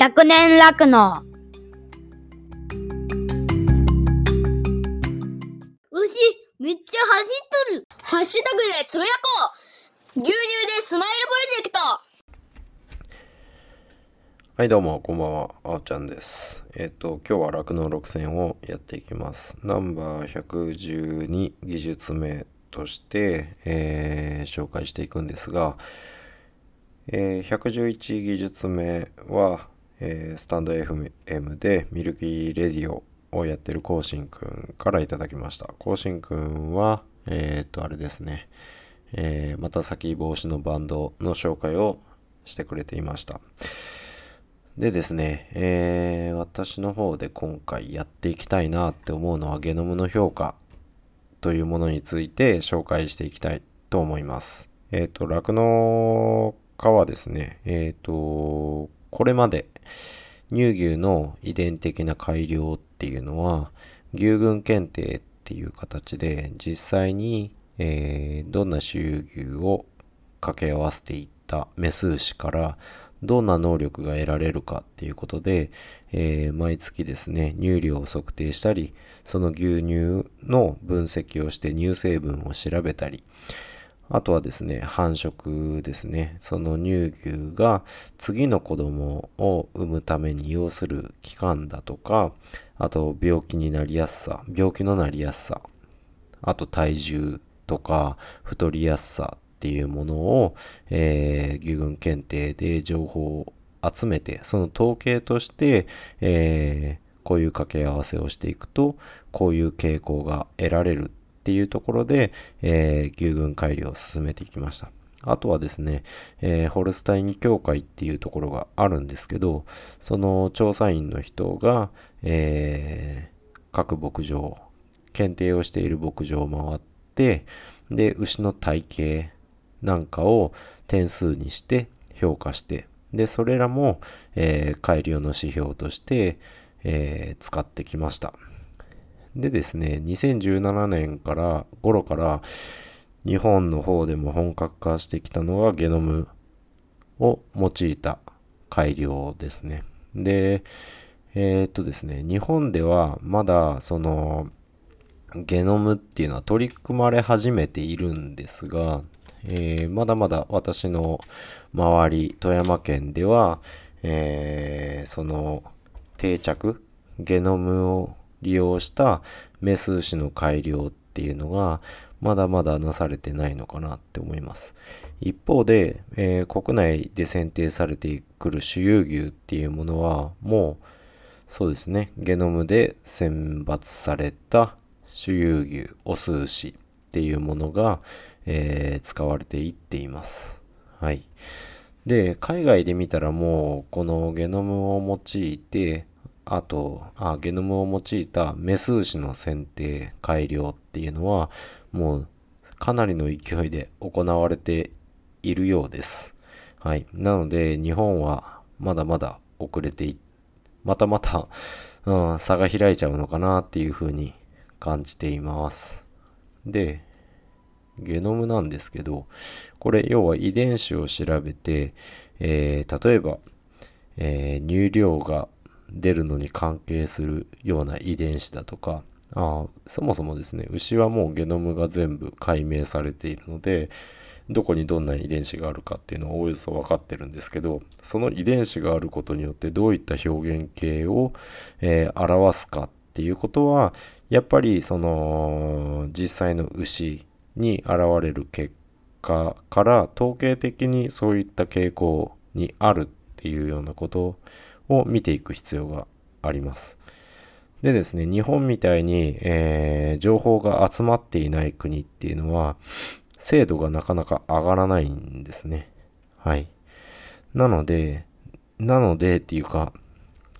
100年酪農。牛、めっちゃ走っとる。ハッシュタグでつぶやこう。牛乳でスマイルプロジェクト。はい、どうも、こんばんは。あおちゃんです。えっ、と、今日は酪農6戦をやっていきます。ナンバー112技術名として、えー紹介していくんですが、えー111技術名は、えースタンド FM でミルキーレディオをやってるコウシンくんからいただきました。コウシンくんは、えっ、と、あれですね、えーまた先防止のバンドの紹介をしてくれていました。でですね、えー私の方で今回やっていきたいなって思うのはゲノムの評価というものについて紹介していきたいと思います。えっ、と、酪農家はですね、えっ、と、これまで乳牛の遺伝的な改良っていうのは牛群検定っていう形で実際に、えーどんな種牛を掛け合わせていったメス牛からどんな能力が得られるかっていうことで、えー毎月ですね、乳量を測定したり、その牛乳の分析をして乳成分を調べたり、あとはですね、繁殖ですね。その乳牛が次の子供を産むために要する期間だとか、あと病気になりやすさ、病気のなりやすさ、あと体重とか太りやすさっていうものを、えー牛群検定で情報を集めて、その統計として、えーこういう掛け合わせをしていくと、こういう傾向が得られるっていうところで、えー牛群改良を進めていきました。あとはですね、えーホルスタイン協会っていうところがあるんですけど、その調査員の人が、えー各牧場、検定をしている牧場を回って、で、牛の体型なんかを点数にして評価して、で、それらも、えー改良の指標として、えー使ってきました。でですね、2017年から、頃から、日本の方でも本格化してきたのがゲノムを用いた改良ですね。で、えーっとですね、日本ではまだそのゲノムっていうのは取り組まれ始めているんですが、えーまだまだ私の周り、富山県では、えーその定着、ゲノムを利用したメス牛の改良っていうのが、まだまだなされてないのかなって思います。一方で、えー国内で選定されてくる種有牛っていうものは、もう、そうですね、ゲノムで選抜された種有牛、オス牛っていうものが、えー使われていっています。はい。で、海外で見たらもう、このゲノムを用いて、あと、あ、ゲノムを用いたメス牛の選定、改良っていうのは、もう、かなりの勢いで行われているようです。はい。なので、日本はまだまだ遅れてい、またまた、うん、差が開いちゃうのかなっていうふうに感じています。で、ゲノムなんですけど、これ要は遺伝子を調べて、えー例えば、えー乳量が出るのに関係するような遺伝子だとか、あそもそもですね、牛はもうゲノムが全部解明されているので、どこにどんな遺伝子があるかっていうのはおおよそ分かってるんですけど、その遺伝子があることによってどういった表現形を、えー表すかっていうことは、やっぱりその実際の牛に現れる結果から統計的にそういった傾向にあるっていうようなことをを見ていく必要があります。でですね、日本みたいに、えー情報が集まっていない国っていうのは、精度がなかなか上がらないんですね。はい。なので、なのでっていうか、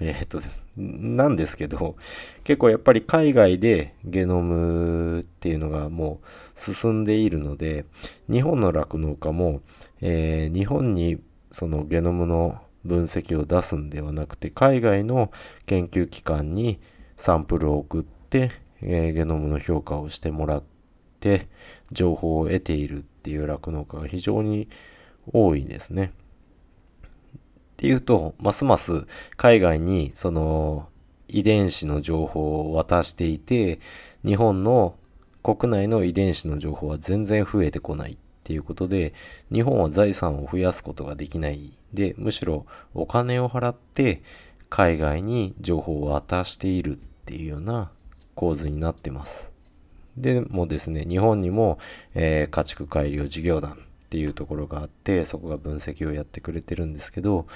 えーっとです。なんですけど、結構やっぱり海外でゲノムっていうのがもう進んでいるので、日本の酪農家も、えー日本にそのゲノムの分析を出すんではなくて、海外の研究機関にサンプルを送って、えーゲノムの評価をしてもらって、情報を得ているっていう酪農家が非常に多いですね。っていうと、ますます海外にその遺伝子の情報を渡していて、日本の国内の遺伝子の情報は全然増えてこないっていうことで、日本は財産を増やすことができないで、むしろお金を払って海外に情報を渡しているっていうような構図になってます。でもですね、日本にも、えー、家畜改良事業団っていうところがあって、そこが分析をやってくれてるんですけど、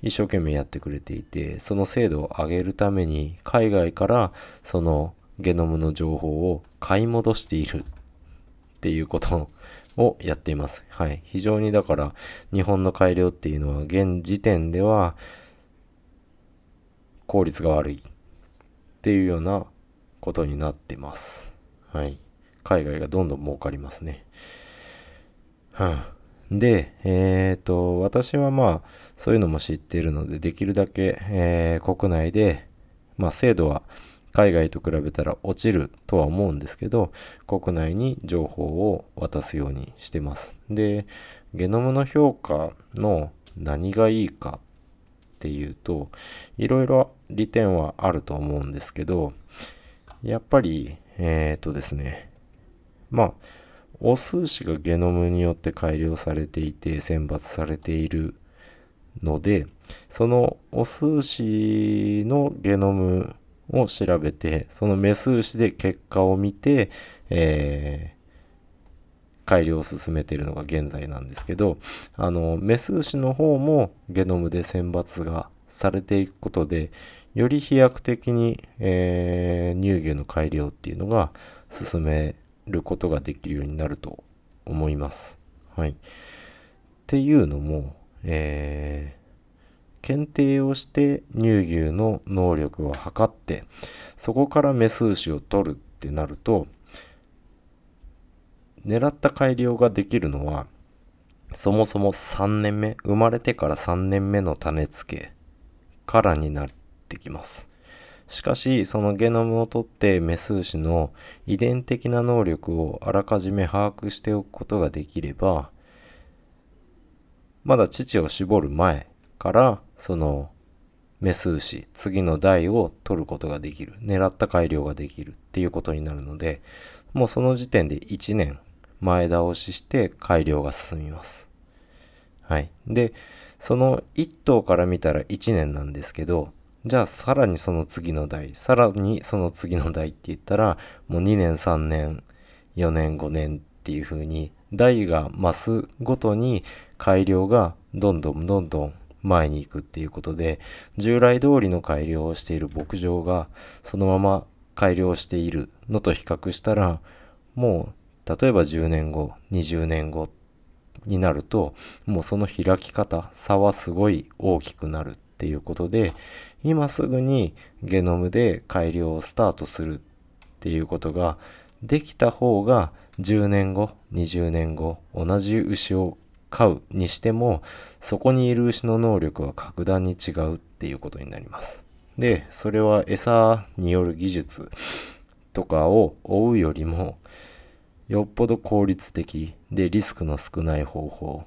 一生懸命やってくれていて、その精度を上げるために、海外からそのゲノムの情報を買い戻しているっていうことをやっています。はい。非常にだから、日本の改良っていうのは、現時点では、効率が悪いっていうようなことになってます。はい。海外がどんどん儲かりますね。はあ、で、えっ、ー、と、私はまあ、そういうのも知っているので、できるだけ、えー、国内で、まあ、精度は海外と比べたら落ちるとは思うんですけど、国内に情報を渡すようにしてます。で、ゲノムの評価の何がいいかっていうと、いろいろ利点はあると思うんですけど、やっぱり、えっ、とですね、まあ、オス牛がゲノムによって改良されていて選抜されているので、そのオス牛のゲノムを調べて、そのメス牛で結果を見て、えー、改良を進めているのが現在なんですけど、あの、メス牛の方もゲノムで選抜がされていくことで、より飛躍的に、えー、乳牛の改良っていうのが進めることができるようになると思います。はい。っていうのも、えー、検定をして乳牛の能力を測って、そこからメス牛を取るってなると、狙った改良ができるのは、そもそも3年目、生まれてから3年目の種付けからになってきます。しかし、そのゲノムを取ってメス牛の遺伝的な能力をあらかじめ把握しておくことができれば、まだ乳を絞る前からそのメス牛、次の代を取ることができる。狙った改良ができるっていうことになるので、もうその時点で1年前倒しして改良が進みます。はい。で、その1頭から見たら1年なんですけど、じゃあさらにその次の代、さらにその次の代って言ったら、もう2年、3年、4年、5年っていう風に、代が増すごとに改良がどんどんどんどん前に行くっていうことで、従来通りの改良をしている牧場がそのまま改良しているのと比較したら、もう例えば10年後、20年後になると、もうその開き方、差はすごい大きくなるっていうことで、今すぐにゲノムで改良をスタートするっていうことができた方が10年後、20年後、同じ牛を飼うにしても、そこにいる牛の能力は格段に違うっていうことになります。で、それは餌による技術とかを追うよりも、よっぽど効率的でリスクの少ない方法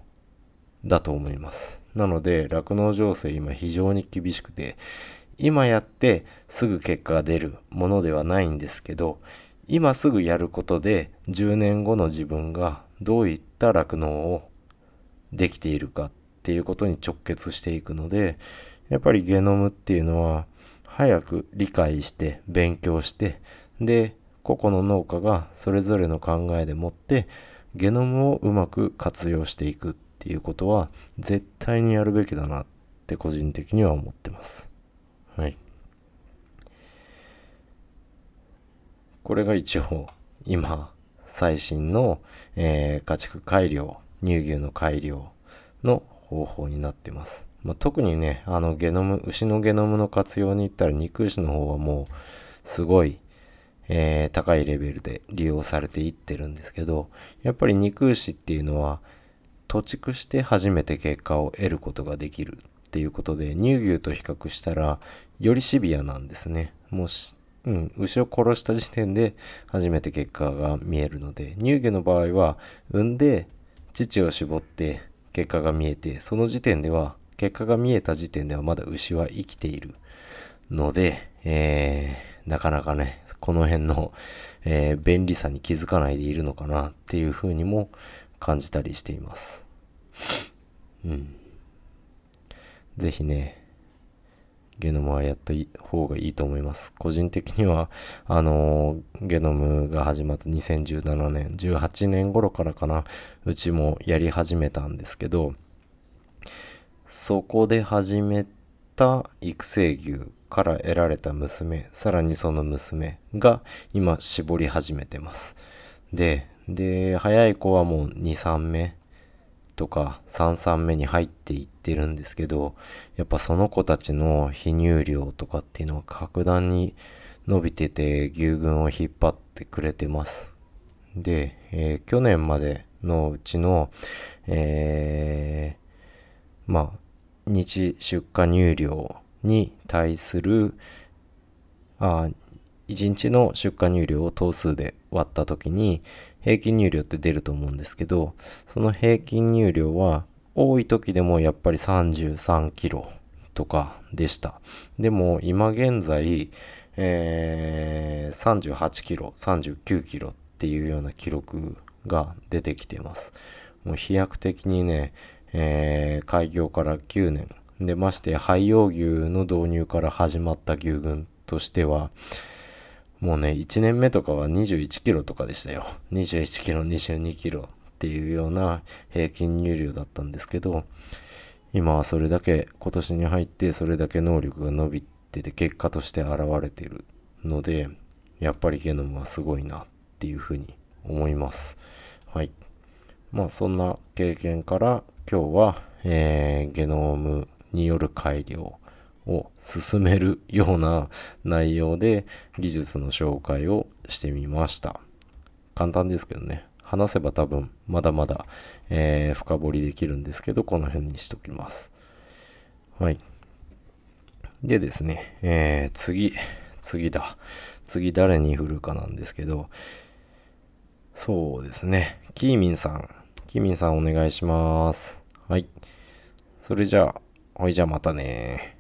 だと思います。なので、酪農情勢今非常に厳しくて、今やってすぐ結果が出るものではないんですけど、今すぐやることで10年後の自分がどういった酪農をできているかっていうことに直結していくので、やっぱりゲノムっていうのは早く理解して勉強して、で、個々の農家がそれぞれの考えでもってゲノムをうまく活用していくっていうことは絶対にやるべきだなって個人的には思ってます。はい。これが一応今最新の、えー、家畜改良、乳牛の改良の方法になってます。まあ、特にね、あのゲノム、牛のゲノムの活用に行ったら肉牛の方はもうすごいえー、高いレベルで利用されていってるんですけど、やっぱり肉牛っていうのは、土畜して初めて結果を得ることができるっていうことで、乳牛と比較したら、よりシビアなんですね。もし、うん、牛を殺した時点で初めて結果が見えるので、乳牛の場合は、産んで、乳を絞って結果が見えて、その時点では結果が見えた時点ではまだ牛は生きているので、えー、なかなかね、この辺の、えー、便利さに気づかないでいるのかなっていうふうにも感じたりしています。うん。ぜひね、ゲノムはやった方がいいと思います。個人的には、あの、ゲノムが始まった2017年、18年頃からかな、うちもやり始めたんですけど、そこで始めた育成牛から得られた娘、さらにその娘が今絞り始めてます。で、で、早い子はもう2、3目とか3、3目に入っていってるんですけど、やっぱその子たちの泌乳量とかっていうのは格段に伸びてて牛群を引っ張ってくれてます。で、えー、去年までのうちの、えー、まあ、日出荷乳量に対する、あ1日の出荷乳量を頭数で割った時に平均乳量って出ると思うんですけど、その平均乳量は多い時でもやっぱり33キロとかでした。でも今現在、えー、38キロ、39キロっていうような記録が出てきています。もう飛躍的にね、えー、開業から9年。で、まして廃用牛の導入から始まった牛群としては、もうね、1年目とかは21キロとかでしたよ。21キロ、22キロっていうような平均入量だったんですけど、今はそれだけ、今年に入ってそれだけ能力が伸びてて結果として現れてるので、やっぱりゲノムはすごいなっていうふうに思います。はい。まあそんな経験から今日は、えー、ゲノムによる改良を進めるような内容で技術の紹介をしてみました。簡単ですけどね。話せば多分まだまだ、えー、深掘りできるんですけど、この辺にしときます。はい。でですね、えー、次、次だ。次誰に振るかなんですけど、そうですね。キーミンさん。キーミンさんお願いします。はい。それじゃあ、ほいじゃあまたね